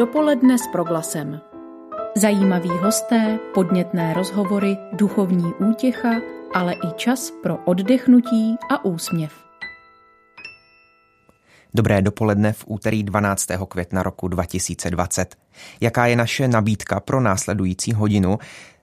Dopoledne s proglasem. Zajímaví hosté, podnětné rozhovory, duchovní útěcha, ale i čas pro oddechnutí a úsměv. Dobré dopoledne v úterý 12. května roku 2020. Jaká je naše nabídka pro následující hodinu?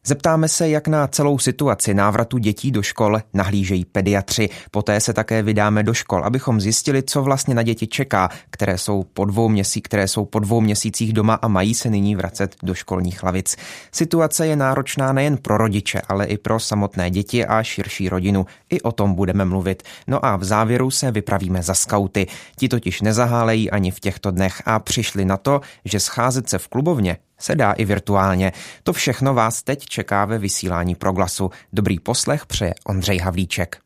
Zeptáme se, jak na celou situaci návratu dětí do škol nahlížejí pediatři. Poté se také vydáme do škol, abychom zjistili, co vlastně na děti čeká, které jsou po dvou, měsí, které jsou po dvou měsících doma a mají se nyní vracet do školních lavic. Situace je náročná nejen pro rodiče, ale i pro samotné děti a širší rodinu. I o tom budeme mluvit. No a v závěru se vypravíme za skauty. Ti totiž nezahálejí ani v těchto dnech a přišli na to, že scházet se v klubovně se dá i virtuálně. To všechno vás teď čeká ve vysílání Proglasu. Dobrý poslech přeje Ondřej Havlíček.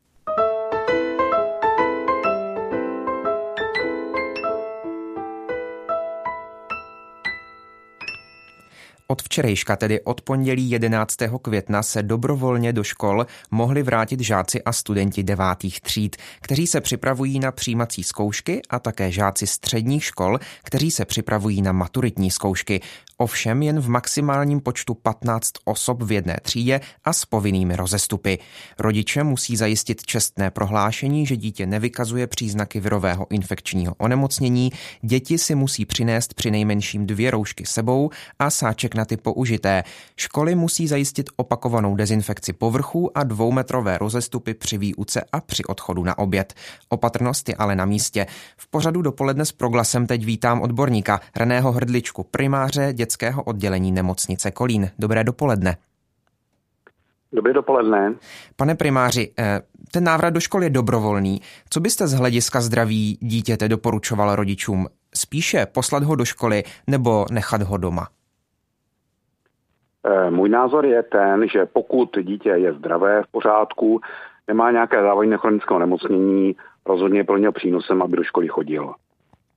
Od včerejška, tedy od pondělí 11. května, se dobrovolně do škol mohli vrátit žáci a studenti devátých tříd, kteří se připravují na přijímací zkoušky a také žáci středních škol, kteří se připravují na maturitní zkoušky ovšem jen v maximálním počtu 15 osob v jedné třídě a s povinnými rozestupy. Rodiče musí zajistit čestné prohlášení, že dítě nevykazuje příznaky virového infekčního onemocnění, děti si musí přinést při nejmenším dvě roušky sebou a sáček na ty použité. Školy musí zajistit opakovanou dezinfekci povrchů a dvoumetrové rozestupy při výuce a při odchodu na oběd. Opatrnost je ale na místě. V pořadu dopoledne s proglasem teď vítám odborníka Reného Hrdličku, primáře dět dětského oddělení nemocnice Kolín. Dobré dopoledne. Dobré dopoledne. Pane primáři, eh, ten návrat do školy je dobrovolný. Co byste z hlediska zdraví dítěte doporučoval rodičům? Spíše poslat ho do školy nebo nechat ho doma? Eh, můj názor je ten, že pokud dítě je zdravé, v pořádku, nemá nějaké závažné chronické nemocnění, rozhodně je pro něho přínosem, aby do školy chodil.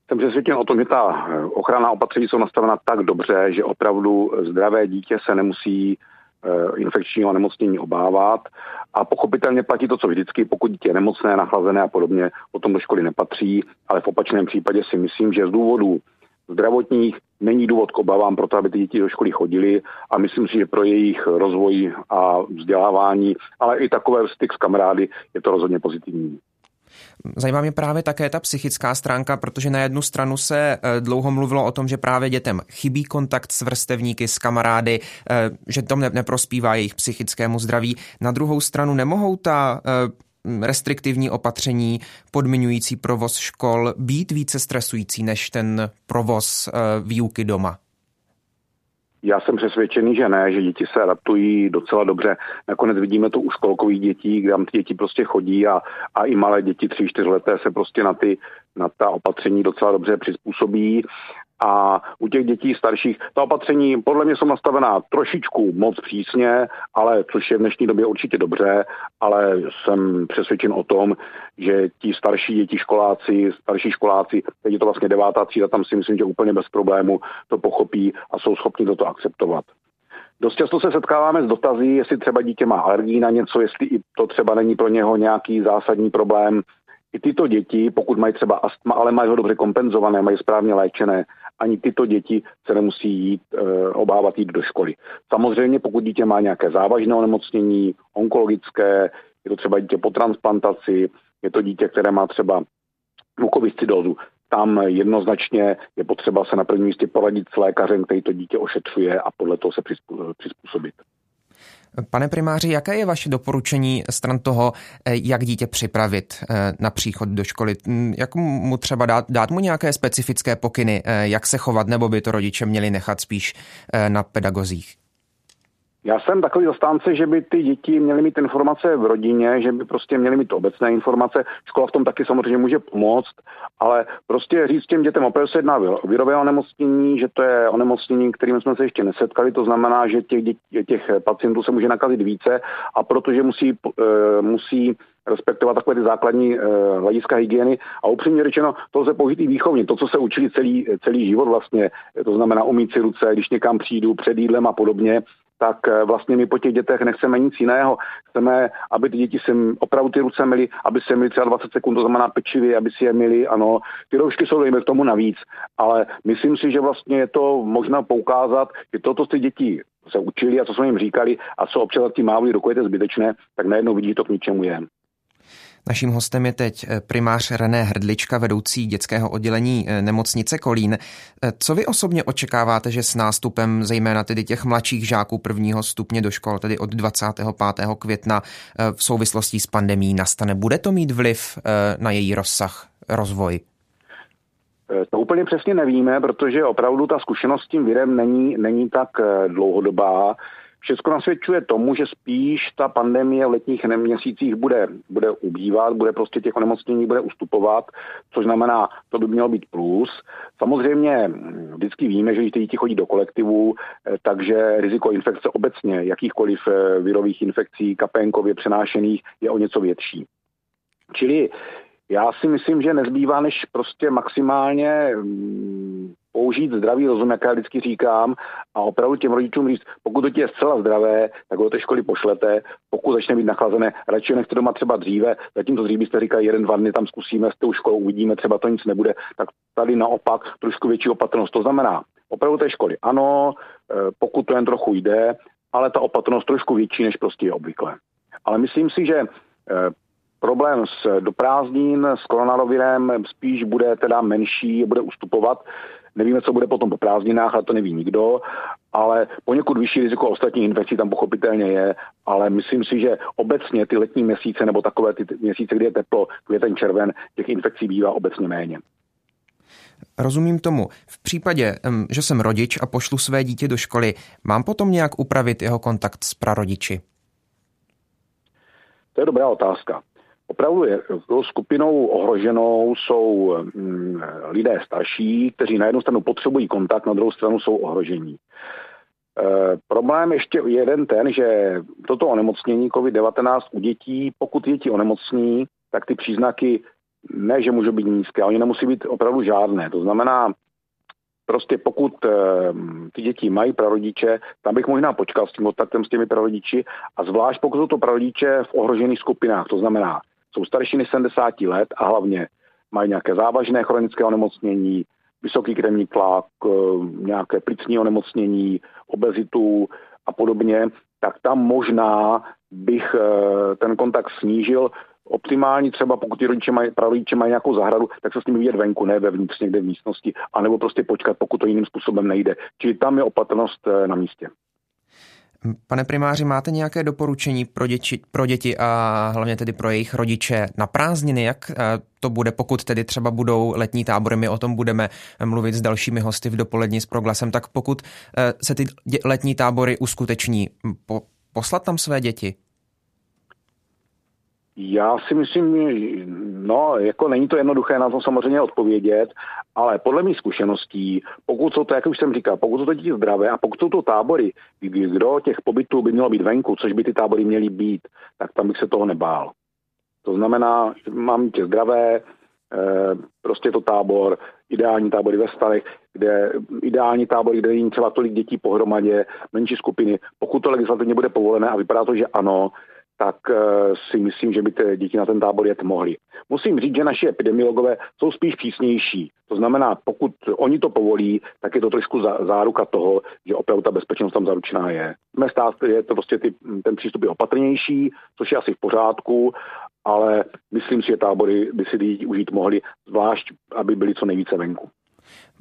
Jsem přesvědčen o tom, že ta eh, ochrana opatření jsou nastavena tak dobře, že opravdu zdravé dítě se nemusí eh, infekčního nemocnění obávat. A pochopitelně platí to, co vždycky, pokud dítě je nemocné, nachlazené a podobně, potom do školy nepatří, ale v opačném případě si myslím, že z důvodů zdravotních není důvod k obavám pro to, aby ty děti do školy chodili a myslím si, že pro jejich rozvoj a vzdělávání, ale i takové styk s kamarády je to rozhodně pozitivní. Zajímá mě právě také ta psychická stránka, protože na jednu stranu se eh, dlouho mluvilo o tom, že právě dětem chybí kontakt s vrstevníky, s kamarády, eh, že to neprospívá jejich psychickému zdraví. Na druhou stranu nemohou ta eh, restriktivní opatření podmiňující provoz škol být více stresující než ten provoz výuky doma? Já jsem přesvědčený, že ne, že děti se adaptují docela dobře. Nakonec vidíme to u školkových dětí, kde tam ty děti prostě chodí a, a i malé děti, tři, čtyř leté se prostě na, ty, na ta opatření docela dobře přizpůsobí. A u těch dětí starších ta opatření podle mě jsou nastavená trošičku moc přísně, ale což je v dnešní době určitě dobře, ale jsem přesvědčen o tom, že ti starší děti školáci, starší školáci, teď je to vlastně devátá třída, tam si myslím, že úplně bez problému to pochopí a jsou schopni toto akceptovat. Dost často se setkáváme s dotazy, jestli třeba dítě má alergii na něco, jestli i to třeba není pro něho nějaký zásadní problém. I tyto děti, pokud mají třeba astma, ale mají ho dobře kompenzované, mají správně léčené, ani tyto děti se nemusí jít e, obávat jít do školy. Samozřejmě, pokud dítě má nějaké závažné onemocnění, onkologické, je to třeba dítě po transplantaci, je to dítě, které má třeba mukoviscidózu, tam jednoznačně je potřeba se na prvním místě poradit s lékařem, který to dítě ošetřuje a podle toho se přizpůsobit. Pane primáři, jaké je vaše doporučení stran toho, eh, jak dítě připravit eh, na příchod do školy? Hm, jak mu třeba dát, dát mu nějaké specifické pokyny, eh, jak se chovat, nebo by to rodiče měli nechat spíš na pedagozích? Já jsem takový zastánce, že by ty děti měly mít informace v rodině, že by prostě měly mít obecné informace. Škola v tom taky samozřejmě může pomoct, ale prostě říct těm dětem, opravdu se jedná o virové onemocnění, že to je onemocnění, kterým jsme se ještě nesetkali, to znamená, že těch, dětí, těch pacientů se může nakazit více a protože musí, uh, musí respektovat takové ty základní uh, hlediska hygieny. A upřímně řečeno, to lze použít i výchovně. To, co se učili celý, celý život vlastně, to znamená umít si ruce, když někam přijdu před jídlem a podobně, tak vlastně my po těch dětech nechceme nic jiného. Chceme, aby ty děti se opravdu ty ruce měly, aby se měly třeba 20 sekund, to znamená pečivě, aby si je měli, ano. Ty roušky jsou dejme k tomu navíc, ale myslím si, že vlastně je to možná poukázat, že toto ty děti se učili a co jsme jim říkali a co občas tím mávli rukou je to zbytečné, tak najednou vidí to k ničemu je. Naším hostem je teď eh, primář René Hrdlička, vedoucí dětského oddělení eh, nemocnice Kolín. Eh, co vy osobně očekáváte, že s nástupem zejména tedy těch mladších žáků prvního stupně do škol, tedy od 25. května v souvislosti s pandemí nastane? Bude to mít vliv na její rozsah, rozvoj? To úplně přesně nevíme, protože opravdu ta zkušenost s tím virem není, není tak dlouhodobá. Všechno nasvědčuje tomu, že spíš ta pandemie v letních měsících bude, bude ubývat, bude prostě těch onemocnění bude ustupovat, což znamená, to by mělo být plus. Samozřejmě vždycky víme, že když ty děti chodí do kolektivu, eh, takže riziko infekce obecně, jakýchkoliv eh, virových infekcí, kapénkově přenášených, je o něco větší. Čili já si myslím, že nezbývá, než prostě maximálně mm, použít zdravý rozum, jak já vždycky říkám, a opravdu těm rodičům říct, pokud to je zcela zdravé, tak ho do té školy pošlete, pokud začne být nachlazené, radši nechte doma třeba dříve, zatímco dřív byste říkali, jeden, dva dny tam zkusíme s tou školou, uvidíme, třeba to nic nebude, tak tady naopak trošku větší opatrnost. To znamená, opravdu té školy ano, e, pokud to jen trochu jde, ale ta opatrnost trošku větší, než prostě je obvykle. Ale myslím si, že e, problém s do prázdnin, s koronavirem spíš bude teda menší, bude ustupovat. Nevíme, co bude potom po prázdninách, ale to neví nikdo. Ale poněkud vyšší riziko ostatních infekcí tam pochopitelně je, ale myslím si, že obecně ty letní měsíce nebo takové ty měsíce, kdy je teplo, květen, červen, těch infekcí bývá obecně méně. Rozumím tomu. V případě, že jsem rodič a pošlu své dítě do školy, mám potom nějak upravit jeho kontakt s prarodiči? To je dobrá otázka. Opravdu je, skupinou ohroženou jsou mm, lidé starší, kteří na jednu stranu potřebují kontakt, na druhou stranu jsou ohrožení. E, problém ještě jeden ten, že toto onemocnění COVID-19 u dětí, pokud děti onemocní, tak ty příznaky ne, že můžou být nízké, oni nemusí být opravdu žádné. To znamená, prostě pokud e, ty děti mají prarodiče, tam bych možná počkal s tím kontaktem s těmi prarodiči a zvlášť pokud jsou to prarodiče v ohrožených skupinách, to znamená jsou starší než 70 let a hlavně mají nějaké závažné chronické onemocnění, vysoký krevní tlak, eh, nějaké plicní onemocnění, obezitu a podobně, tak tam možná bych eh, ten kontakt snížil. Optimální třeba, pokud ti rodiče mají, prarodiče mají nějakou zahradu, tak se s nimi vidět venku, ne vevnitř někde v místnosti, anebo prostě počkat, pokud to jiným způsobem nejde. Čili tam je opatrnost eh, na místě. Pane primáři, máte nějaké doporučení pro děti, pro děti a hlavně tedy pro jejich rodiče na prázdniny? Jak eh, to bude, pokud tedy třeba budou letní tábory, my o tom budeme mluvit s dalšími hosty v dopolední s proglasem, tak pokud eh, se ty letní tábory uskuteční, po, poslat tam své děti? Já si myslím, no, jako není to jednoduché na to samozřejmě odpovědět, ale podle mých zkušeností, pokud jsou to, jak už jsem říkal, pokud jsou to děti zdravé a pokud jsou to tábory, kdo těch pobytů by mělo být venku, což by ty tábory měly být, tak tam bych se toho nebál. To znamená, mám tě zdravé, eh, prostě to tábor, ideální tábory ve starech, kde ideální tábory, kde není třeba tolik dětí pohromadě, menší skupiny. Pokud to legislativně bude povolené a vypadá to, že ano, tak eh, si myslím, že by ty děti na ten tábor jet mohly. Musím říct, že naši epidemiologové jsou spíš přísnější. To znamená, pokud oni to povolí, tak je to trošku záruka toho, že opravdu ta bezpečnost tam zaručená je. Mé stát je to prostě ty, ten přístup je opatrnější, což je asi v pořádku, ale myslím si, že tábory by si děti užít mohli, zvlášť, aby byly co nejvíce venku.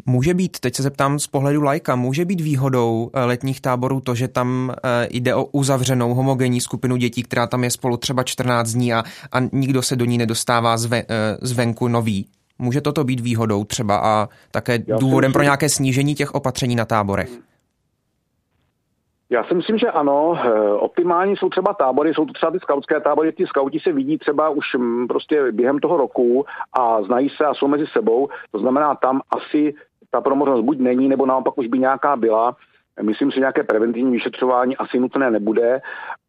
Může být, teď se zeptám z pohledu lajka, může být výhodou eh, letních táborů to, že tam eh, jde o uzavřenou homogenní skupinu dětí, která tam je spolu třeba 14 dní a, a nikdo se do ní nedostává zve, eh, zvenku nový? Může toto být výhodou třeba a také Já důvodem pro nějaké snížení těch opatření na táborech? Já si myslím, že ano. Eh, optimální jsou třeba tábory, jsou to třeba ty skautské tábory, ty skauti se vidí třeba už mm, prostě během toho roku a znají se a jsou mezi sebou. To znamená, tam asi ta promořenost buď není, nebo naopak už by nějaká byla. Myslím si, že nějaké preventivní vyšetřování asi nutné nebude,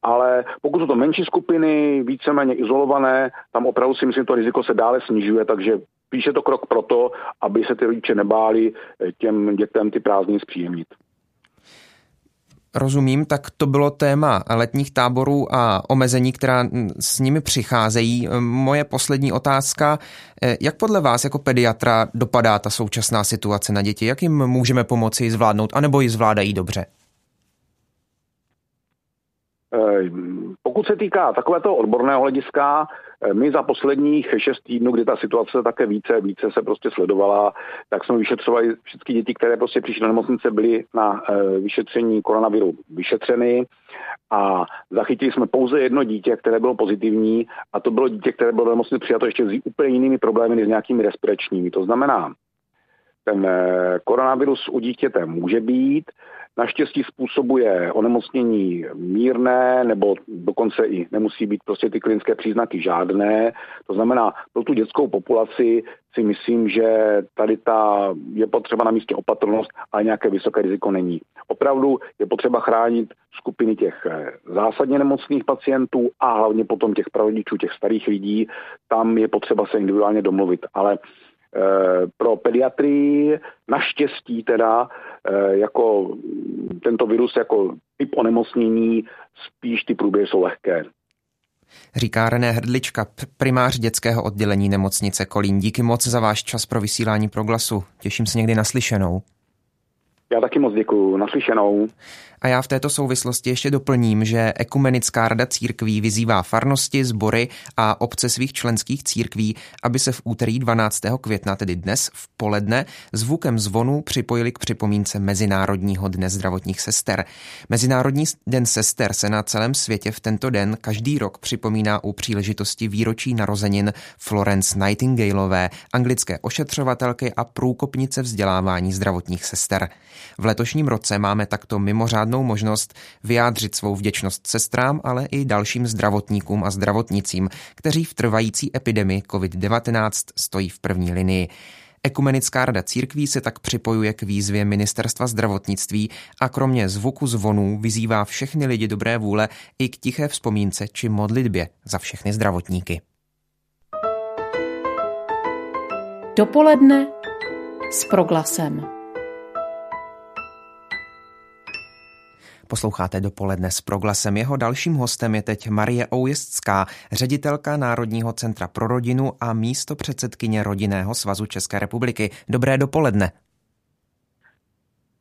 ale pokud jsou to menší skupiny, víceméně izolované, tam opravdu si myslím, že to riziko se dále snižuje, takže píše to krok pro to, aby se ty rodiče nebáli eh, těm dětem ty prázdniny zpříjemnit. Rozumím, tak to bylo téma letních táborů a omezení, která s nimi přicházejí. Moje poslední otázka, eh, jak podle vás jako pediatra dopadá ta současná situace na děti? Jak jim můžeme pomoci zvládnout, anebo ji zvládají dobře? Eh, pokud se týká takového odborného hlediska, my za posledních šest týdnů, kdy ta situace také více více se prostě sledovala, tak jsme vyšetřovali všechny děti, které prostě přišly do nemocnice, byly na eh, vyšetření koronaviru vyšetřeny a zachytili jsme pouze jedno dítě, které bylo pozitivní a to bylo dítě, které bylo do nemocnice přijato ještě s úplně jinými problémy, než s nějakými respiračními. To znamená, ten koronavirus u dítěte může být, Naštěstí způsobuje onemocnění mírné, nebo dokonce i nemusí být prostě ty klinické příznaky žádné. To znamená, pro tu dětskou populaci si myslím, že tady ta je potřeba na místě opatrnost, ale nějaké vysoké riziko není. Opravdu je potřeba chránit skupiny těch eh, zásadně nemocných pacientů a hlavně potom těch prarodičů, těch starých lidí. Tam je potřeba se individuálně domluvit. Ale pro pediatrii naštěstí teda eh, jako tento virus jako typ onemocnění spíš ty průběhy jsou lehké. Říká René Hrdlička, primář dětského oddělení nemocnice Kolín. Díky moc za váš čas pro vysílání proglasu. Těším se někdy naslyšenou. Já taky moc děkuji. Naslyšenou. A já v této souvislosti ještě doplním, že Ekumenická rada církví vyzývá farnosti, sbory a obce svých členských církví, aby se v úterý 12. května, tedy dnes v poledne, zvukem zvonu připojili k připomínce Mezinárodního dne zdravotních sester. Mezinárodní den sester se na celém světě v tento den každý rok připomíná u příležitosti výročí narozenin Florence Nightingaleové, anglické ošetřovatelky a průkopnice vzdělávání zdravotních sester. V letošním roce máme takto mimořádnou možnost vyjádřit svou vděčnost sestrám, ale i dalším zdravotníkům a zdravotnicím, kteří v trvající epidemii COVID-19 stojí v první linii. Ekumenická rada církví se tak připojuje k výzvě Ministerstva zdravotnictví a kromě zvuku zvonů vyzývá všechny lidi dobré vůle i k tiché vzpomínce či modlitbě za všechny zdravotníky. Dopoledne s proglasem. Posloucháte dopoledne s proglasem. Jeho dalším hostem je teď Marie Oujistská, ředitelka Národního centra pro rodinu a místo předsedkyně Rodinného svazu České republiky. Dobré dopoledne.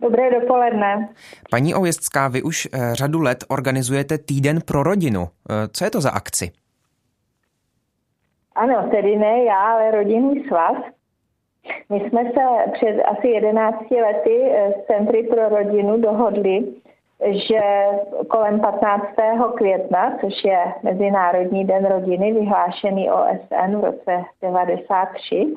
Dobré dopoledne. Paní Oujistská, vy už eh, řadu let organizujete Týden pro rodinu. Eh, co je to za akci? Ano, tedy ne já, ale rodinný svaz. My jsme se před asi 11 lety eh, s Centry pro rodinu dohodli, že kolem 15. května, což je Mezinárodní den rodiny vyhlášený OSN v roce 93,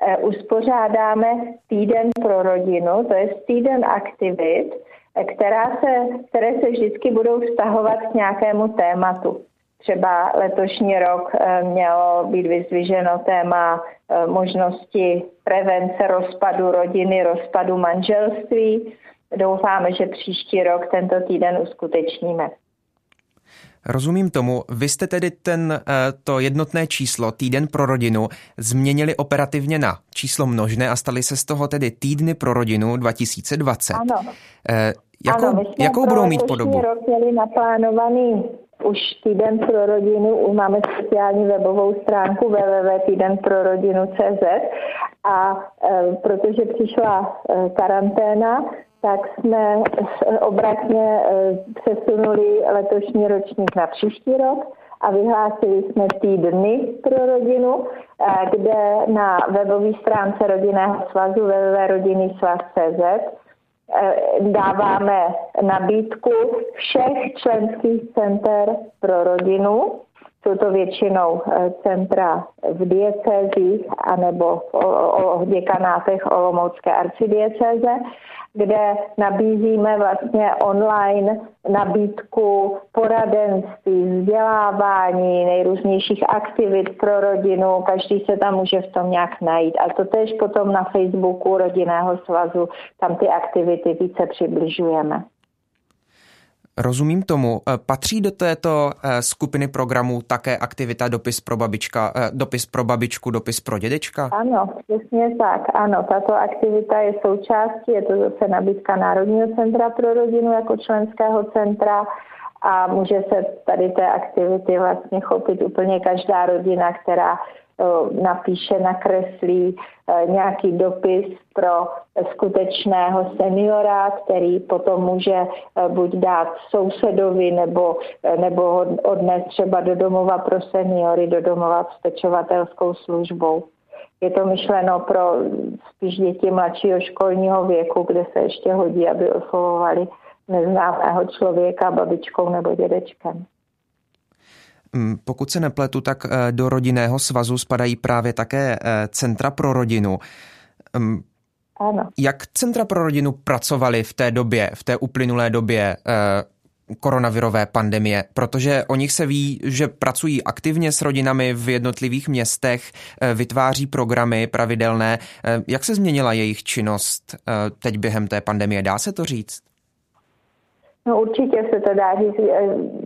eh, uspořádáme týden pro rodinu, to je týden aktivit, eh, která se, které se vždycky budou vztahovat k nějakému tématu. Třeba letošní rok eh, mělo být vyzviženo téma možnosti prevence rozpadu rodiny, rozpadu manželství. Doufáme, že příští rok tento týden uskutečníme. Rozumím tomu. Vy jste tedy ten, eh, to jednotné číslo týden pro rodinu změnili operativně na číslo množné a stali se z toho tedy týdny pro rodinu 2020. Ano. Eh, jakou, ano, jakou budou mít podobu? rok měli naplánovaný už týden pro rodinu, máme speciální webovou stránku www.týdenprorodinu.cz a e, protože přišla karanténa, tak jsme obratně eh, přesunuli letošní ročník na příští rok a vyhlásili jsme týdny pro rodinu, eh, kde na webové stránce rodinného svazu www.rodinný.cz eh, dáváme nabídku všech členských center pro rodinu. Jsou to většinou centra v diecézích anebo v děkanátech Olomoucké arcidiecéze kde nabízíme vlastně online nabídku poradenství, vzdělávání, nejrůznějších aktivit pro rodinu. Každý se tam může v tom nějak najít. A to tež potom na Facebooku Rodinného svazu, tam ty aktivity více přibližujeme. Rozumím tomu. Eh, patří do této eh, skupiny programů také aktivita dopis pro, babička, eh, dopis pro babičku, dopis pro dědečka? Ano, přesně tak. Ano, tato aktivita je součástí, je to zase nabídka Národního centra pro rodinu jako členského centra a může se tady té aktivity vlastně chopit úplně každá rodina, která napíše, nakreslí nějaký dopis pro skutečného seniora, který potom může buď dát sousedovi nebo, nebo ho odnést třeba do domova pro seniory, do domova s pečovatelskou službou. Je to myšleno pro spíš děti mladšího školního věku, kde se ještě hodí, aby oslovovali neznámého člověka babičkou nebo dědečkem. Mm, pokud se nepletu, tak eh, do rodinného svazu spadají právě také eh, centra pro rodinu. Mm, ano. Jak centra pro rodinu pracovali v té době, v té uplynulé době eh, koronavirové pandemie, protože o nich se ví, že pracují aktivně s rodinami v jednotlivých městech, vytváří programy pravidelné. Jak se změnila jejich činnost teď během té pandemie? Dá se to říct? No určitě se to dá říct.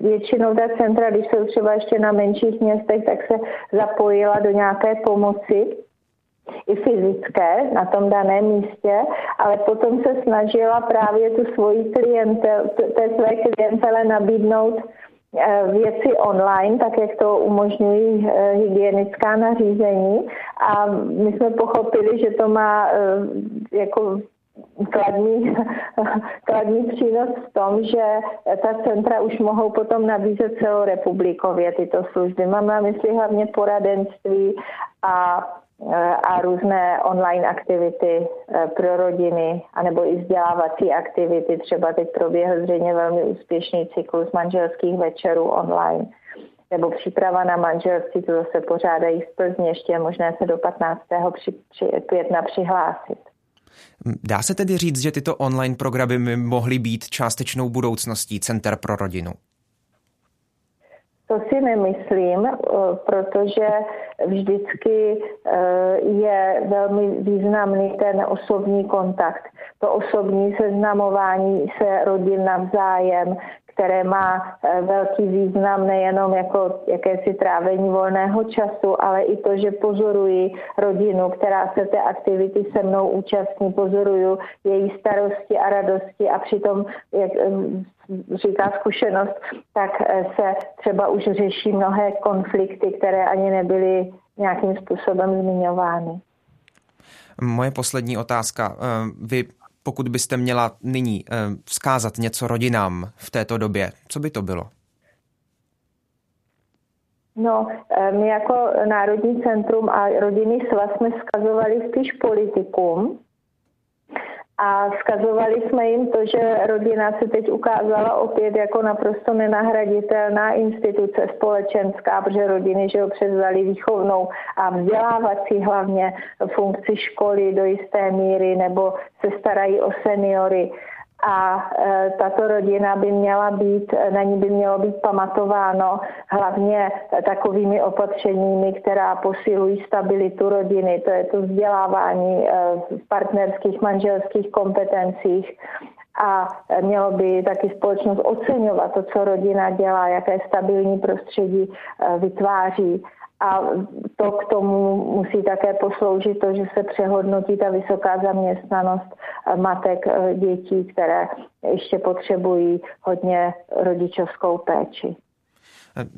Většinou ta centra, když jsou třeba ještě na menších městech, tak se zapojila do nějaké pomoci i fyzické na tom daném místě, ale potom se snažila právě tu svoji klientel, té své klientele nabídnout eh, věci online, tak jak to umožňují eh, hygienická nařízení. A my jsme pochopili, že to má jako kladný, kladný přínos v tom, že ta centra už mohou potom nabízet celorepublikově tyto služby. Mám na mysli hlavně poradenství a a různé online aktivity eh, pro rodiny, anebo i vzdělávací aktivity. Třeba teď proběhl zřejmě velmi úspěšný cyklus manželských večerů online nebo příprava na manželství, to zase pořádají z Plzně, ještě je možné se do 15. Při, při, května přihlásit. Dá se tedy říct, že tyto online programy by mohly být částečnou budoucností Center pro rodinu? To si nemyslím, eh, protože vždycky eh, je velmi významný ten osobní kontakt, to osobní seznamování se rodin navzájem, které má eh, velký význam nejenom jako jakési trávení volného času, ale i to, že pozoruji rodinu, která se té aktivity se mnou účastní, pozoruju její starosti a radosti a přitom, jak eh, říká zkušenost, tak eh, se třeba už řeší mnohé konflikty, které ani nebyly nějakým způsobem zmiňovány. Moje poslední otázka. Vy pokud byste měla nyní eh, vzkázat něco rodinám v této době, co by to bylo? No, eh, my jako Národní centrum a rodinný svaz jsme vzkazovali spíš politikům, a vzkazovali jsme jim to, že rodina se teď ukázala opět jako naprosto nenahraditelná instituce společenská, protože rodiny že ho převzali výchovnou a vzdělávací hlavně funkci školy do jisté míry nebo se starají o seniory a e, tato rodina by měla být, na ní by mělo být pamatováno hlavně takovými opatřeními, která posilují stabilitu rodiny, to je to vzdělávání e, v partnerských manželských kompetencích. A mělo by taky společnost oceňovat to, co rodina dělá, jaké stabilní prostředí e, vytváří a to k tomu musí také posloužit to, že se přehodnotí ta vysoká zaměstnanost matek eh, dětí, které ještě potřebují hodně rodičovskou péči.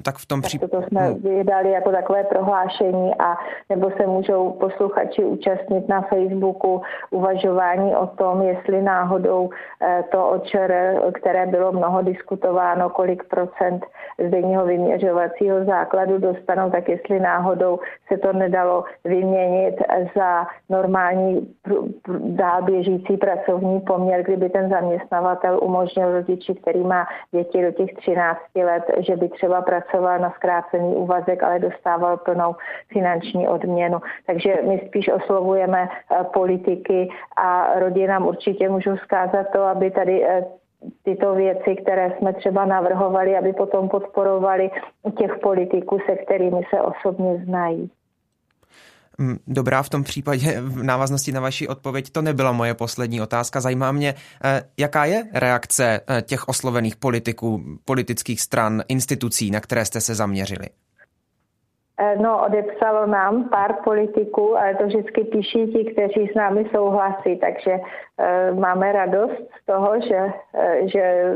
Tak v tom případě... To jsme hmm. vydali jako takové prohlášení a nebo se můžou posluchači účastnit na Facebooku uvažování o tom, jestli náhodou eh, to očer, které bylo mnoho diskutováno, kolik procent z denního vyměřovacího základu dostanou, tak jestli náhodou se to nedalo vyměnit za normální dál běžící pracovní poměr, kdyby ten zaměstnavatel umožnil rodiči, který má děti do těch 13 let, že by třeba pracoval na zkrácený úvazek, ale dostával plnou finanční odměnu. Takže my spíš oslovujeme eh, politiky a rodinám určitě můžu zkázat to, aby tady eh, tyto věci, které jsme třeba navrhovali, aby potom podporovali těch politiků, se kterými se osobně znají. Dobrá, v tom případě v návaznosti na vaši odpověď to nebyla moje poslední otázka. Zajímá mě, eh, jaká je reakce eh, těch oslovených politiků, politických stran, institucí, na které jste se zaměřili? Eh, no, odepsalo nám pár politiků, ale to vždycky píší ti, kteří s námi souhlasí, takže e, máme radost z toho, že, e, že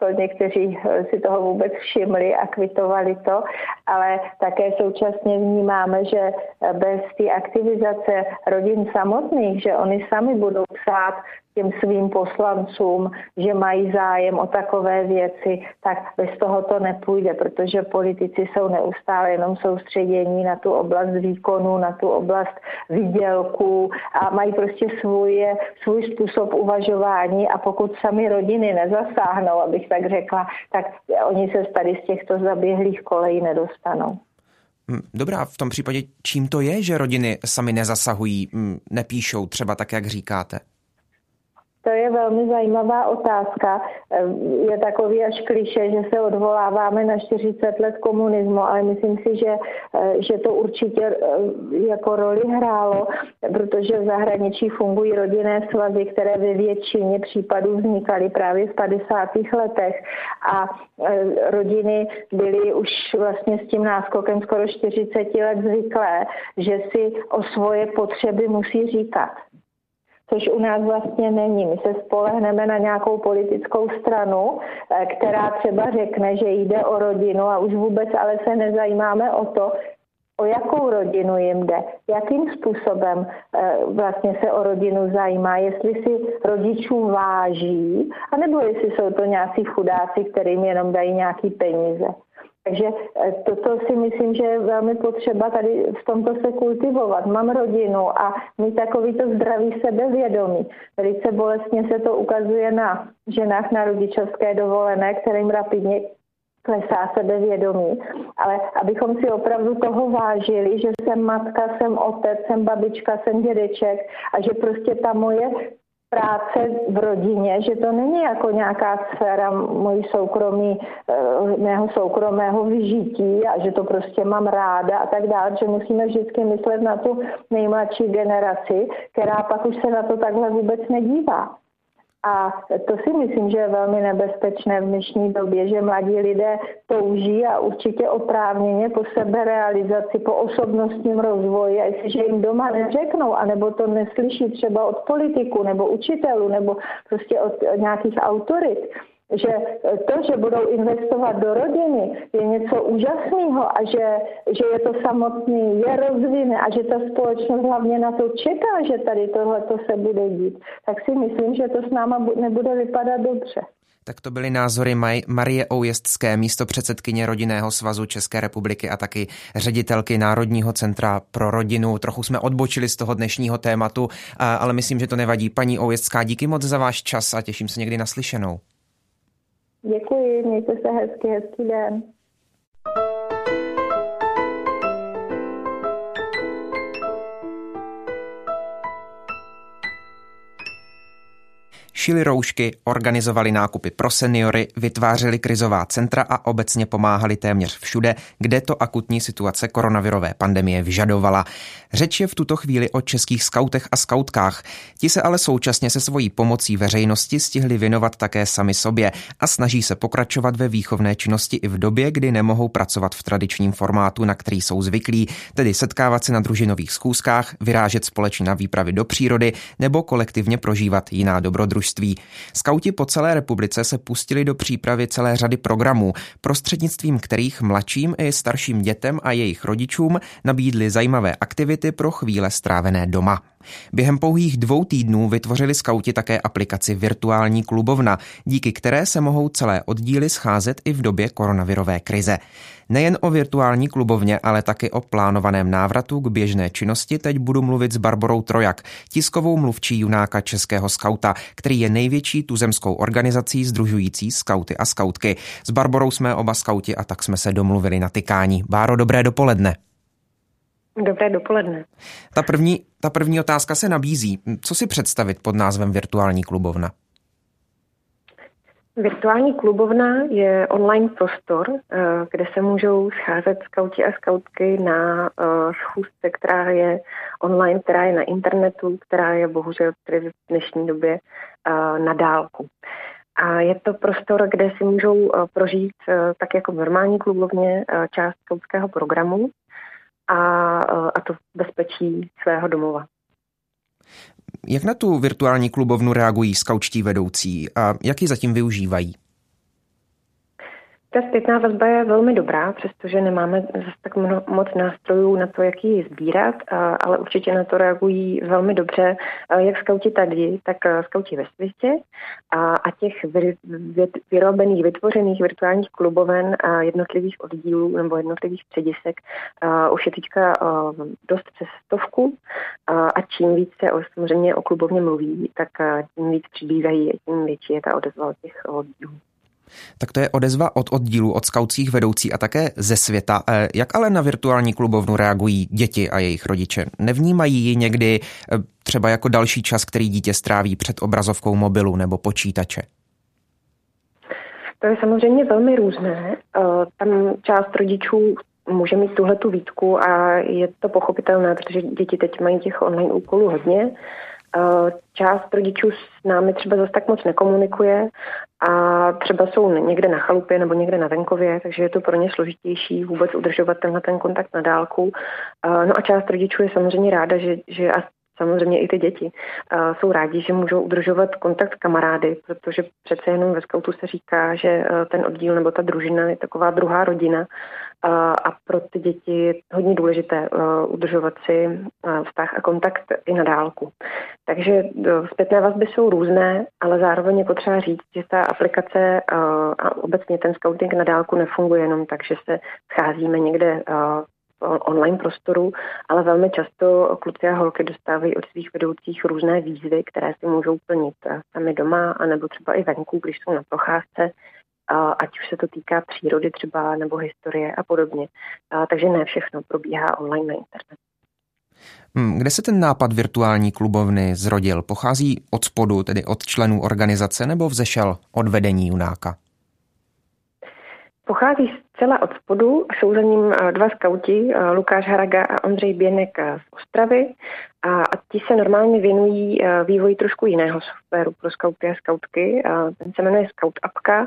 to někteří eh, si toho vůbec všimli a kvitovali to, ale také současně vnímáme, že eh, bez té aktivizace rodin samotných, že oni sami budou psát těm svým poslancům, že mají zájem o takové věci, tak bez toho to nepůjde, protože politici jsou neustále jenom soustředění na tu oblast výkonu, na tu oblast výdělku a mají prostě svůj, svůj způsob uvažování a pokud sami rodiny nezasáhnou, abych tak řekla, tak oni se tady z těchto zaběhlých kolejí nedostanou. Hm, dobrá, v tom případě čím to je, že rodiny sami nezasahují, hm, nepíšou třeba tak, jak říkáte? To je velmi zajímavá otázka. Je takový až kliše, že se odvoláváme na 40 let komunismu, ale myslím si, že, že to určitě eh, jako roli hrálo, protože v zahraničí fungují rodinné svazy, které ve většině případů vznikaly právě v 50. letech a eh, rodiny byly už vlastně s tím náskokem skoro 40 let zvyklé, že si o svoje potřeby musí říkat což u nás vlastně není. My se spolehneme na nějakou politickou stranu, eh, která třeba řekne, že jde o rodinu a už vůbec ale se nezajímáme o to, o jakou rodinu jim jde, jakým způsobem eh, vlastně se o rodinu zajímá, jestli si rodičů váží, anebo jestli jsou to nějací chudáci, kterým jenom dají nějaký peníze. Takže eh, toto si myslím, že je velmi potřeba tady v tomto se kultivovat. Mám rodinu a mít takovýto zdravý sebevědomí. Velice bolestně se to ukazuje na ženách na rodičovské dovolené, kterým rapidně klesá sebevědomí, ale abychom si opravdu toho vážili, že jsem matka, jsem otec, jsem babička, jsem dědeček a že prostě ta moje práce v rodině, že to není jako nějaká sféra mojí soukromí, eh, mého soukromého vyžití a že to prostě mám ráda a tak dále, že musíme vždycky myslet na tu nejmladší generaci, která pak už se na to takhle vůbec nedívá. A to si myslím, že je velmi nebezpečné v dnešní době, že mladí lidé touží a určitě oprávněně po seberealizaci, po osobnostním rozvoji a jestliže jim doma neřeknou, anebo to neslyší třeba od politiku nebo učitelů nebo prostě od nějakých autorit, že to, že budou investovat do rodiny, je něco úžasného a že, že je to samotný, je rozvine a že ta společnost hlavně na to čeká, že tady tohle se bude dít, tak si myslím, že to s náma nebude vypadat dobře. Tak to byly názory Maj- Marie Oujestské, místo předsedkyně Rodinného svazu České republiky a taky ředitelky Národního centra pro rodinu. Trochu jsme odbočili z toho dnešního tématu, ale myslím, že to nevadí. Paní Oujestská, díky moc za váš čas a těším se někdy naslyšenou. Děkuji, mějte se hezky, hezký den. Šili roušky, organizovali nákupy pro seniory, vytvářeli krizová centra a obecně pomáhali téměř všude, kde to akutní situace koronavirové pandemie vyžadovala. Řeč je v tuto chvíli o českých skautech a skautkách. Ti se ale současně se svojí pomocí veřejnosti stihli věnovat také sami sobě a snaží se pokračovat ve výchovné činnosti i v době, kdy nemohou pracovat v tradičním formátu, na který jsou zvyklí, tedy setkávat se na družinových schůzkách, vyrážet společně na výpravy do přírody nebo kolektivně prožívat jiná dobrodružství dobrodružství. Skauti po celé republice se pustili do přípravy celé řady programů, prostřednictvím kterých mladším i starším dětem a jejich rodičům nabídli zajímavé aktivity pro chvíle strávené doma. Během pouhých dvou týdnů vytvořili skauti také aplikaci Virtuální klubovna, díky které se mohou celé oddíly scházet i v době koronavirové krize. Nejen o virtuální klubovně, ale taky o plánovaném návratu k běžné činnosti teď budu mluvit s Barborou Trojak, tiskovou mluvčí junáka Českého skauta, který je největší tuzemskou organizací združující skauty a skautky. S Barborou jsme oba skauti a tak jsme se domluvili na tykání. Báro, dobré dopoledne. Dobré dopoledne. Ta první, ta první otázka se nabízí. Co si představit pod názvem virtuální klubovna? Virtuální klubovna je online prostor, eh, kde se můžou scházet skauti a skautky na eh, schůzce, která je online, která je na internetu, která je bohužel v dnešní době eh, na dálku. A je to prostor, kde si můžou prožít tak jako v normální klubovně část skautského programu a, a to bezpečí svého domova. Jak na tu virtuální klubovnu reagují skaučtí vedoucí a jak ji zatím využívají? Ta zpětná vazba je velmi dobrá, přestože nemáme zase tak moc nástrojů na to, jak ji sbírat, ale určitě na to reagují velmi dobře, jak skauti tady, tak skauti ve světě. A těch vyrobených, vytvořených virtuálních kluboven a jednotlivých oddílů nebo jednotlivých středisek už je teďka dost přes stovku. A čím víc se samozřejmě o klubovně mluví, tak tím víc přibývají, tím větší je ta odezva těch oddílů. Tak to je odezva od oddílu, od skautcích vedoucí a také ze světa. E, jak ale na virtuální klubovnu reagují děti a jejich rodiče? Nevnímají ji někdy e, třeba jako další čas, který dítě stráví před obrazovkou mobilu nebo počítače? To je samozřejmě velmi různé. E, tam část rodičů může mít tuhle tu výtku a je to pochopitelné, protože děti teď mají těch online úkolů hodně. Část rodičů s námi třeba zase tak moc nekomunikuje a třeba jsou někde na chalupě nebo někde na venkově, takže je to pro ně složitější vůbec udržovat tenhle ten kontakt na dálku. No a část rodičů je samozřejmě ráda, že, že a samozřejmě i ty děti jsou rádi, že můžou udržovat kontakt s kamarády, protože přece jenom ve skautu se říká, že ten oddíl nebo ta družina je taková druhá rodina a pro ty děti je hodně důležité udržovat si vztah a kontakt i na dálku. Takže zpětné vazby jsou různé, ale zároveň je potřeba říct, že ta aplikace a obecně ten scouting na dálku nefunguje jenom tak, že se scházíme někde online prostoru, ale velmi často kluci a holky dostávají od svých vedoucích různé výzvy, které si můžou plnit sami doma, anebo třeba i venku, když jsou na procházce, ať už se to týká přírody třeba nebo historie a podobně. Takže ne všechno probíhá online na internetu. Hmm, kde se ten nápad virtuální klubovny zrodil? Pochází od spodu, tedy od členů organizace, nebo vzešel od vedení Junáka? Pochází zcela od spodu, jsou za ním eh, dva skauti, eh, Lukáš Haraga a Ondřej Běnek eh, z Ostravy a ti se normálně věnují vývoji trošku jiného softwaru pro skauty a skautky. Ten se jmenuje Scout Appka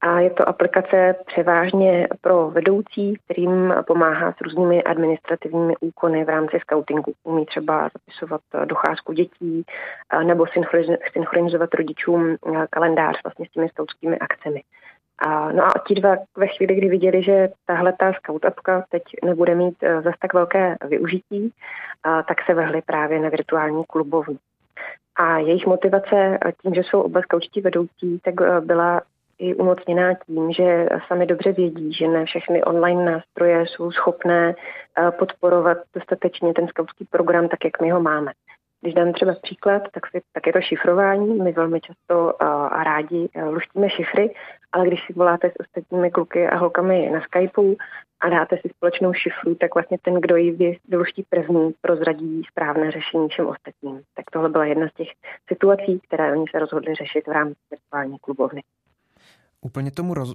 a je to aplikace převážně pro vedoucí, kterým pomáhá s různými administrativními úkony v rámci scoutingu. Umí třeba zapisovat docházku dětí nebo synchronizovat rodičům kalendář vlastně s těmi skautskými akcemi. A, no a ti dva ve chvíli, kdy viděli, že tahle ta scout appka teď nebude mít uh, zas tak velké využití, uh, tak se vehli právě na virtuální klubovnu. A jejich motivace tím, že jsou oba skaučtí vedoucí, tak uh, byla i umocněná tím, že sami dobře vědí, že ne všechny online nástroje jsou schopné podporovat dostatečně ten skautský program tak, jak my ho máme. Když dám třeba příklad, tak, si, tak je to šifrování. My velmi často a rádi luštíme šifry, ale když si voláte s ostatními kluky a holkami na Skypeu a dáte si společnou šifru, tak vlastně ten, kdo ji vyluští první, prozradí správné řešení všem ostatním. Tak tohle byla jedna z těch situací, které oni se rozhodli řešit v rámci virtuální klubovny. Úplně tomu, roz,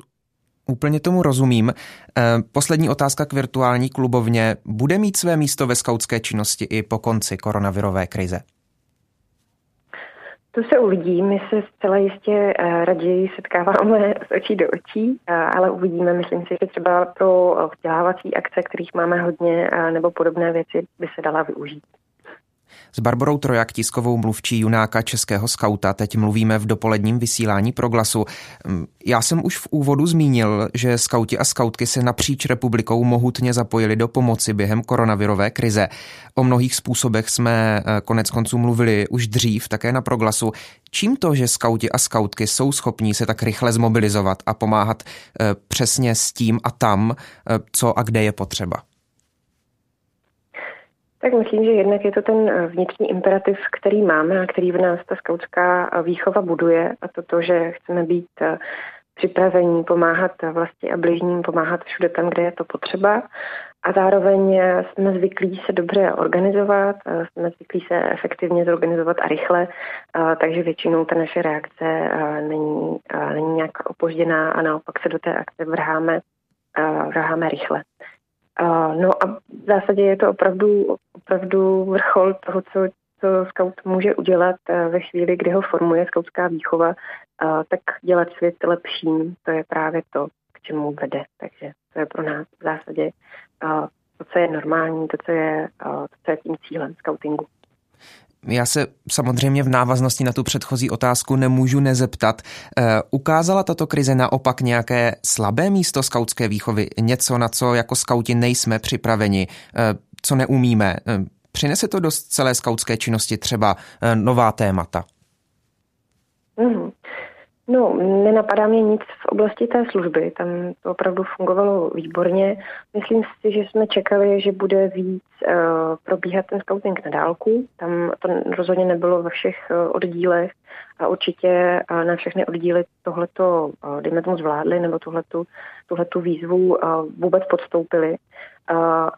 Úplně tomu rozumím. Eh, poslední otázka k virtuální klubovně. Bude mít své místo ve skautské činnosti i po konci koronavirové krize? To se uvidí. My se zcela jistě eh, raději setkáváme z očí do očí, eh, ale uvidíme. Myslím si, že třeba pro vzdělávací akce, kterých máme hodně, nebo podobné věci by se dala využít. S Barborou Trojak, tiskovou mluvčí junáka Českého skauta, teď mluvíme v dopoledním vysílání proglasu. Mm, já jsem už v úvodu zmínil, že skauti a skautky se napříč republikou mohutně zapojili do pomoci během koronavirové krize. O mnohých způsobech jsme eh, konec konců mluvili už dřív, také na proglasu. Čím to, že skauti a skautky jsou schopní se tak rychle zmobilizovat a pomáhat eh, přesně s tím a tam, eh, co a kde je potřeba? Tak myslím, že jednak je to ten eh, vnitřní imperativ, který máme a který v nás ta skautská eh, výchova buduje a to to, že chceme být eh, připravení pomáhat vlastně a bližním, pomáhat všude tam, kde je to potřeba. A zároveň jsme zvyklí se dobře organizovat, jsme zvyklí se efektivně zorganizovat a rychle, takže většinou ta naše reakce není, není nějak opožděná a naopak se do té akce vrháme, vrháme rychle. No a v zásadě je to opravdu, opravdu vrchol toho, co, co scout může udělat ve chvíli, kdy ho formuje scoutská výchova, tak dělat svět lepším, to je právě to, k čemu vede. Takže to je pro nás v zásadě to, co je normální, to, co je, to, co je tím cílem scoutingu. Já se samozřejmě v návaznosti na tu předchozí otázku nemůžu nezeptat. E, ukázala tato krize naopak nějaké slabé místo skautské výchovy? Něco, na co jako skauti nejsme připraveni, e, co neumíme? E, přinese to do celé skautské činnosti třeba nová témata? Mm. No, nenapadá mě nic v oblasti té služby. Tam to opravdu fungovalo výborně. Myslím si, že jsme čekali, že bude víc uh, probíhat ten scouting na dálku. Tam to rozhodně nebylo ve všech uh, oddílech a určitě uh, na všechny oddíly tohleto, uh, dejme tomu, zvládli nebo tuhletu, tuhletu výzvu uh, vůbec podstoupili.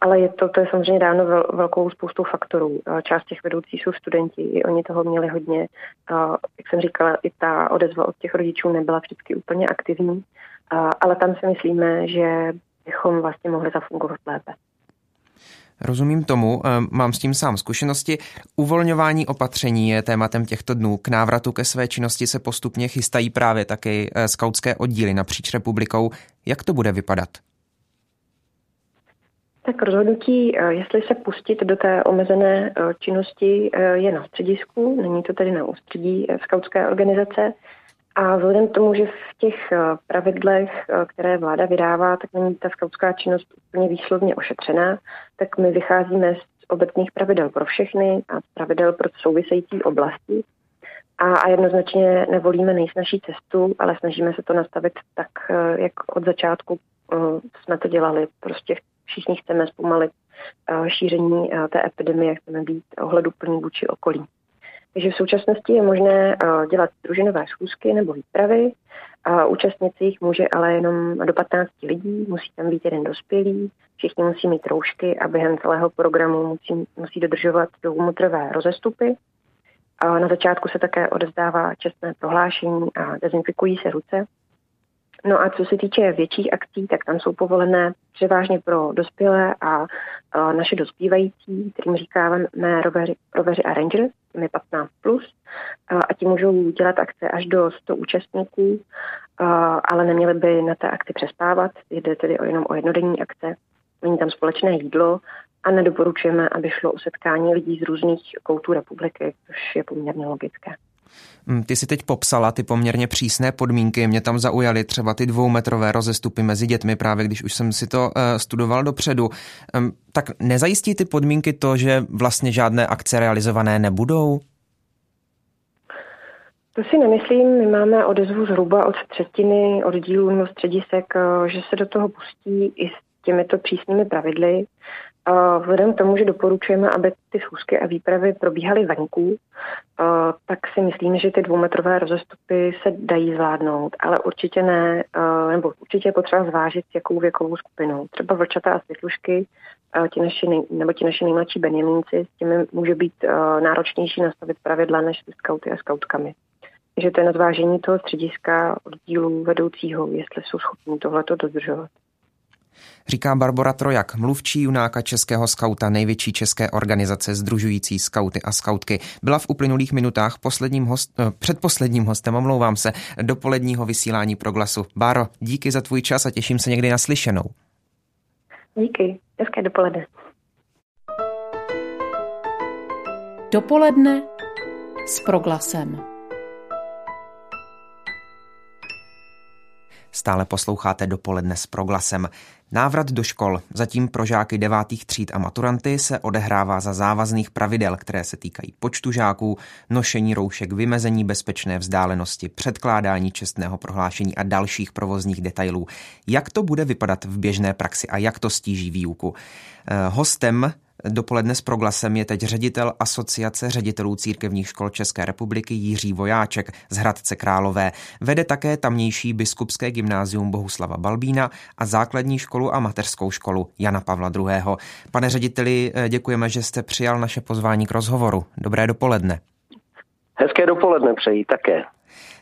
Ale je to, to je samozřejmě dáno vel, velkou spoustou faktorů. Část těch vedoucích jsou studenti, i oni toho měli hodně. Jak jsem říkala, i ta odezva od těch rodičů nebyla vždycky úplně aktivní, ale tam si myslíme, že bychom vlastně mohli zafungovat lépe. Rozumím tomu, mám s tím sám zkušenosti. Uvolňování opatření je tématem těchto dnů. K návratu ke své činnosti se postupně chystají právě taky skautské oddíly napříč republikou. Jak to bude vypadat? Tak rozhodnutí, eh, jestli se pustit do té omezené eh, činnosti, eh, je na středisku, není to tedy na ústředí skautské organizace. A vzhledem k tomu, že v těch pravidlech, které vláda vydává, tak není ta skautská činnost úplně výslovně ošetřená, tak my vycházíme z obecných pravidel pro všechny a z pravidel pro související oblasti. A, a jednoznačně nevolíme nejsnažší cestu, ale snažíme se to nastavit tak, jak od začátku jsme to dělali. Prostě všichni chceme zpomalit eh, šíření eh, té epidemie, chceme být ohleduplní vůči okolí. Takže v současnosti je možné eh, dělat družinové schůzky nebo výpravy. Účastnit se jich může ale jenom do 15 lidí, musí tam být jeden dospělý, všichni musí mít roušky a během celého programu musí, musí dodržovat dvoumetrové rozestupy. Na začátku se také odezdává čestné prohlášení a dezinfikují se ruce. No a co se týče větších akcí, tak tam jsou povolené převážně pro dospělé a, naše dospívající, kterým říkáme roveři, roveři a ranger, těm je 15+, plus, a, ti můžou dělat akce až do 100 účastníků, ale neměli by na té akci přespávat, jde tedy o jenom o jednodenní akce, není tam společné jídlo a nedoporučujeme, aby šlo o setkání lidí z různých koutů republiky, což je poměrně logické. Mm, ty si teď popsala ty poměrně přísné podmínky, mě tam zaujaly třeba ty dvoumetrové rozestupy mezi dětmi, právě když už jsem si to uh, studoval dopředu. Um, tak nezajistí ty podmínky to, že vlastně žádné akce realizované nebudou? To si nemyslím. My máme odezvu zhruba od třetiny oddílů nebo středisek, eh, že se do toho pustí i s těmito přísnými pravidly. Vzhledem k tomu, že doporučujeme, aby ty schůzky a výpravy probíhaly venku, tak si myslím, že ty dvoumetrové rozestupy se dají zvládnout, ale určitě ne, nebo určitě je potřeba zvážit, jakou věkovou skupinou. Třeba vlčata a světlušky, ti naši nebo ti naši nejmladší benjamínci, s těmi může být náročnější nastavit pravidla než s skauty a skautkami. Takže to je na zvážení toho střediska oddílu vedoucího, jestli jsou schopni tohleto dodržovat říká Barbara Trojak, mluvčí junáka českého skauta, největší české organizace združující skauty a skautky. Byla v uplynulých minutách posledním host, eh, předposledním hostem, omlouvám se, dopoledního vysílání pro glasu. Báro, díky za tvůj čas a těším se někdy na slyšenou. Díky, hezké dopoledne. Dopoledne s proglasem. Stále posloucháte dopoledne s proglasem. Návrat do škol, zatím pro žáky devátých tříd a maturanty, se odehrává za závazných pravidel, které se týkají počtu žáků, nošení roušek, vymezení bezpečné vzdálenosti, předkládání čestného prohlášení a dalších provozních detailů. Jak to bude vypadat v běžné praxi a jak to stíží výuku? Eh, hostem dopoledne s proglasem je teď ředitel Asociace ředitelů církevních škol České republiky Jiří Vojáček z Hradce Králové. Vede také tamnější biskupské gymnázium Bohuslava Balbína a základní školu a mateřskou školu Jana Pavla II. Pane řediteli, děkujeme, že jste přijal naše pozvání k rozhovoru. Dobré dopoledne. Hezké dopoledne přeji také.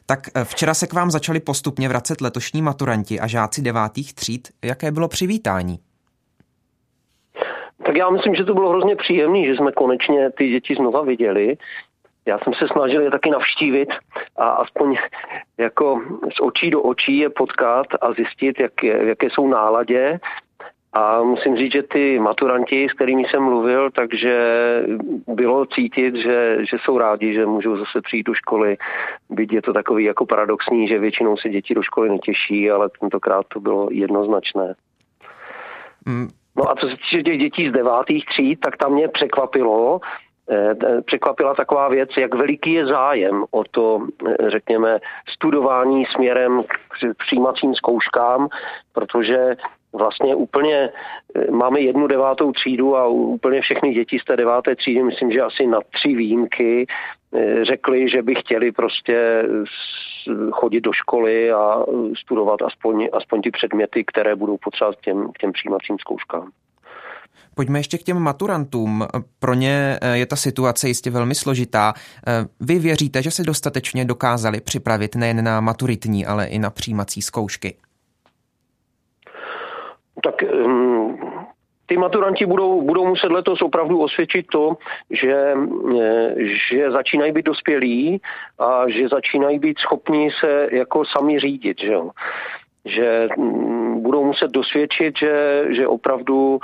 Tak eh, včera se k vám začali postupně vracet letošní maturanti a žáci devátých tříd. Jaké bylo přivítání? Tak já myslím, že to bylo hrozně příjemné, že jsme konečně ty děti znova viděli. Já jsem se snažil je taky navštívit a aspoň jako z očí do očí je potkat a zjistit, jak je, jaké jsou náladě. A musím říct, že ty maturanti, s kterými jsem mluvil, takže bylo cítit, že, že jsou rádi, že můžou zase přijít do školy. Byť je to takový jako paradoxní, že většinou se děti do školy netěší, ale tentokrát to bylo jednoznačné. Mm. No a co se týče těch dětí z devátých tříd, tak tam mě překvapilo, eh, překvapila taková věc, jak veliký je zájem o to, eh, řekněme, studování směrem k přijímacím zkouškám, protože vlastně úplně eh, máme jednu devátou třídu a úplně všechny děti z té deváté třídy, myslím, že asi na tři výjimky, eh, řekli, že by chtěli prostě chodit do školy a studovat aspoň, aspoň ty předměty, které budou potřebovat k těm, k těm přijímacím zkouškám. Pojďme ještě k těm maturantům. Pro ně je ta situace jistě velmi složitá. Vy věříte, že se dostatečně dokázali připravit nejen na maturitní, ale i na přijímací zkoušky? Tak um, ty maturanti budou, budou muset letos opravdu osvědčit to, že, eh, že začínají být dospělí a že začínají být schopni se jako sami řídit. Že, že mm, budou muset dosvědčit, že, že opravdu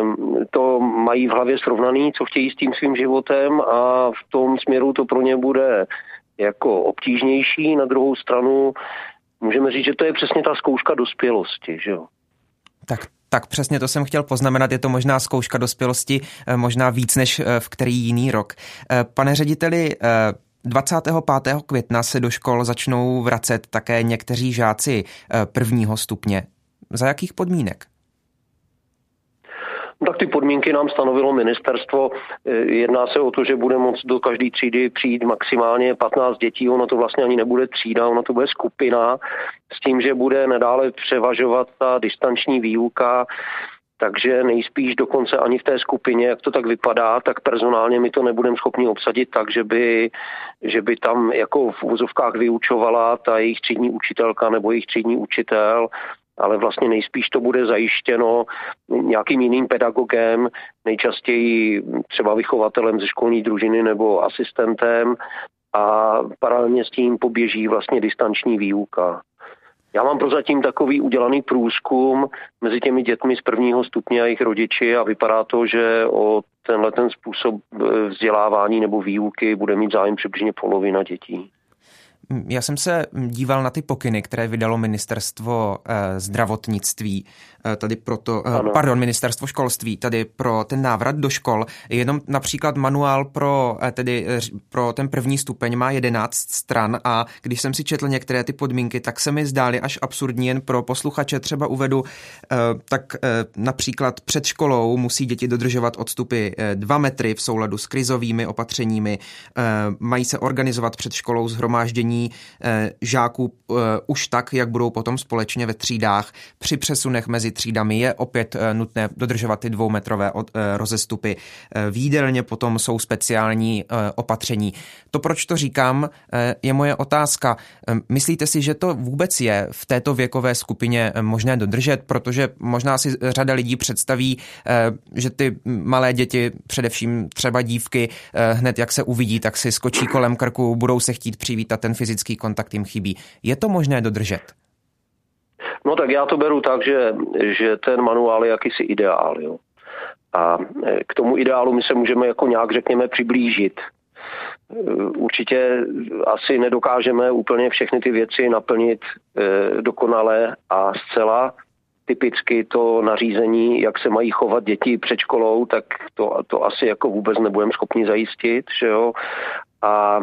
um, to mají v hlavě srovnaný, co chtějí s tím svým životem a v tom směru to pro ně bude jako obtížnější. Na druhou stranu můžeme říct, že to je přesně ta zkouška dospělosti. Že jo? Tak tak přesně to jsem chtěl poznamenat, je to možná zkouška dospělosti, eh, možná víc než eh, v který jiný rok. Eh, pane řediteli, 25. května se do škol začnou vracet také někteří žáci prvního stupně. Za jakých podmínek? Tak ty podmínky nám stanovilo ministerstvo. E, jedná se o to, že bude moct do každé třídy přijít maximálně 15 dětí. Ono to vlastně ani nebude třída, ono to bude skupina s tím, že bude nadále převažovat ta distanční výuka takže nejspíš dokonce ani v té skupině, jak to tak vypadá, tak personálně my to nebudeme schopni obsadit tak, že by, že by tam jako v úzovkách vyučovala ta jejich třídní učitelka nebo jejich třídní učitel, ale vlastně nejspíš to bude zajištěno nějakým jiným pedagogem, nejčastěji třeba vychovatelem ze školní družiny nebo asistentem a paralelně s tím poběží vlastně distanční výuka. Já mám prozatím takový udělaný průzkum mezi těmi dětmi z prvního stupně a jejich rodiči a vypadá to, že o tenhle ten způsob eh, vzdělávání nebo výuky bude mít zájem přibližně polovina dětí. Já jsem se díval na ty pokyny, které vydalo ministerstvo eh, zdravotnictví Eh, tady pro to, eh, ano. pardon, ministerstvo školství, tady pro ten návrat do škol. Jenom například manuál pro, tedy pro ten první stupeň má 11 stran a když jsem si četl některé ty podmínky, tak se mi zdály až absurdní jen pro posluchače. Třeba uvedu, tak například před školou musí děti dodržovat odstupy 2 metry v souladu s krizovými opatřeními, mají se organizovat před školou zhromáždění žáků už tak, jak budou potom společně ve třídách při přesunech mezi třídami je opět eh, nutné dodržovat ty dvoumetrové eh, rozestupy. Eh, v jídelně potom jsou speciální opatření. To, proč to říkám, je moje otázka. Myslíte si, že to vůbec je v této věkové skupině možné dodržet? Protože možná si řada lidí představí, že ty malé děti, především třeba dívky, hned jak se uvidí, tak si skočí kolem krku, budou se chtít přivítat, ten fyzický kontakt jim chybí. Je to možné dodržet? No tak já to beru tak, že, že ten manuál je jakýsi ideál. Jo. A e, k tomu ideálu my se můžeme jako nějak, řekněme, přiblížit. E, určitě asi nedokážeme úplně všechny ty věci naplnit e, dokonale a zcela. Typicky to nařízení, jak se mají chovat děti před školou, tak to, to asi jako vůbec nebudeme schopni zajistit. Že jo? A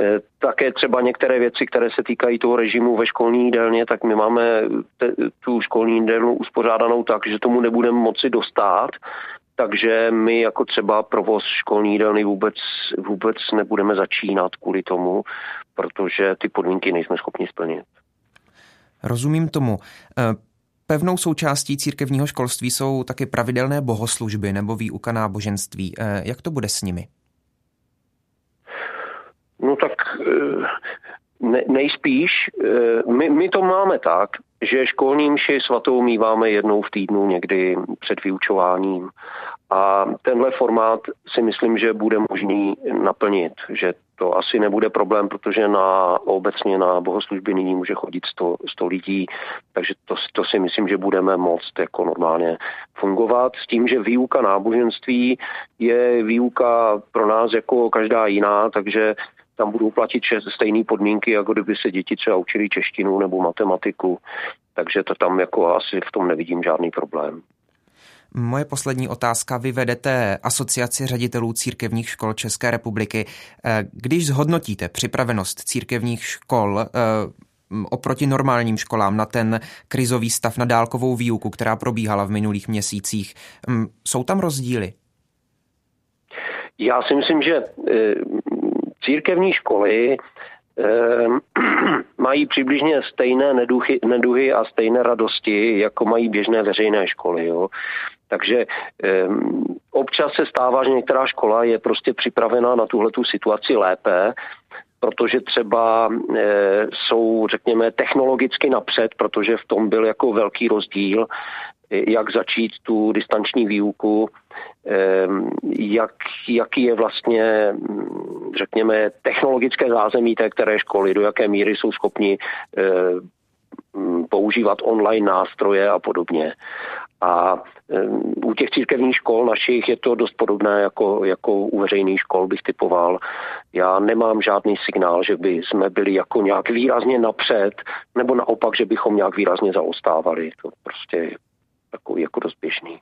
e, také třeba některé věci, které se týkají toho režimu ve školní jídelně, tak my máme te, tu školní jídelnu uspořádanou tak, že tomu nebudeme moci dostat, takže my jako třeba provoz školní jídelny vůbec, vůbec nebudeme začínat kvůli tomu, protože ty podmínky nejsme schopni splnit. Rozumím tomu. Eh, pevnou součástí církevního školství jsou taky pravidelné bohoslužby nebo výuka náboženství. Eh, jak to bude s nimi? No tak eh, ne, nejspíš, my, my to máme tak, že školní mši svatou míváme jednou v týdnu někdy před vyučováním. A tenhle formát si myslím, že bude možný naplnit, že to asi nebude problém, protože na obecně na bohoslužby nyní může chodit 100, 100 lidí, takže to, to si myslím, že budeme moct jako normálně fungovat. S tím, že výuka náboženství je výuka pro nás jako každá jiná, takže tam budou platit stejné podmínky, jako kdyby se děti třeba učili češtinu nebo matematiku. Takže to tam jako asi v tom nevidím žádný problém. Moje poslední otázka. Vy vedete asociaci ředitelů církevních škol České republiky. Eh, když zhodnotíte připravenost církevních škol eh, oproti normálním školám na ten krizový stav na dálkovou výuku, která probíhala v minulých měsících, jsou tam rozdíly? Já si myslím, že eh, církevní školy mají přibližně stejné neduchy, neduhy a stejné radosti, jako mají běžné veřejné školy. Jo. Takže um, občas se stává, že některá škola je prostě připravená na tuhle situaci lépe, protože třeba e, jsou, řekněme, technologicky napřed, protože v tom byl jako velký rozdíl, jak začít tu distanční výuku, jak, jaký je vlastně, řekněme, technologické zázemí té které školy, do jaké míry jsou schopni používat online nástroje a podobně. A u těch církevních škol našich je to dost podobné jako, jako u veřejných škol, bych typoval. Já nemám žádný signál, že by jsme byli jako nějak výrazně napřed, nebo naopak, že bychom nějak výrazně zaostávali. To prostě je takový jako dost běžný.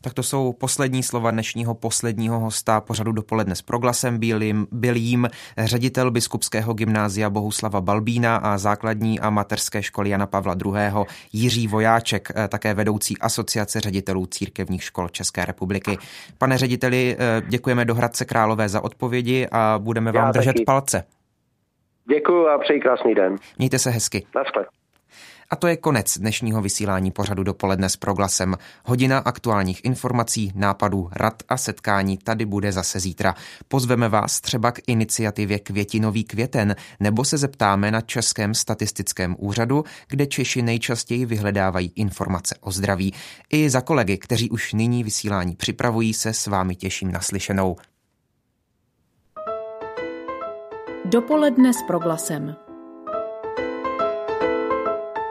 Tak to jsou poslední slova dnešního posledního hosta pořadu dopoledne s proglasem Bílým, Bylým, ředitel biskupského gymnázia Bohuslava Balbína a základní a materské školy Jana Pavla II. Jiří Vojáček, eh, také vedoucí asociace ředitelů církevních škol České republiky. Pane řediteli, eh, děkujeme do Hradce Králové za odpovědi a budeme vám Já držet taky. palce. Děkuji a přeji krásný den. Mějte se hezky. Naschle. A to je konec dnešního vysílání pořadu dopoledne s proglasem. Hodina aktuálních informací, nápadů, rad a setkání tady bude zase zítra. Pozveme vás třeba k iniciativě Květinový květen nebo se zeptáme na Českém statistickém úřadu, kde Češi nejčastěji vyhledávají informace o zdraví. I za kolegy, kteří už nyní vysílání připravují, se s vámi těším naslyšenou. Dopoledne s proglasem.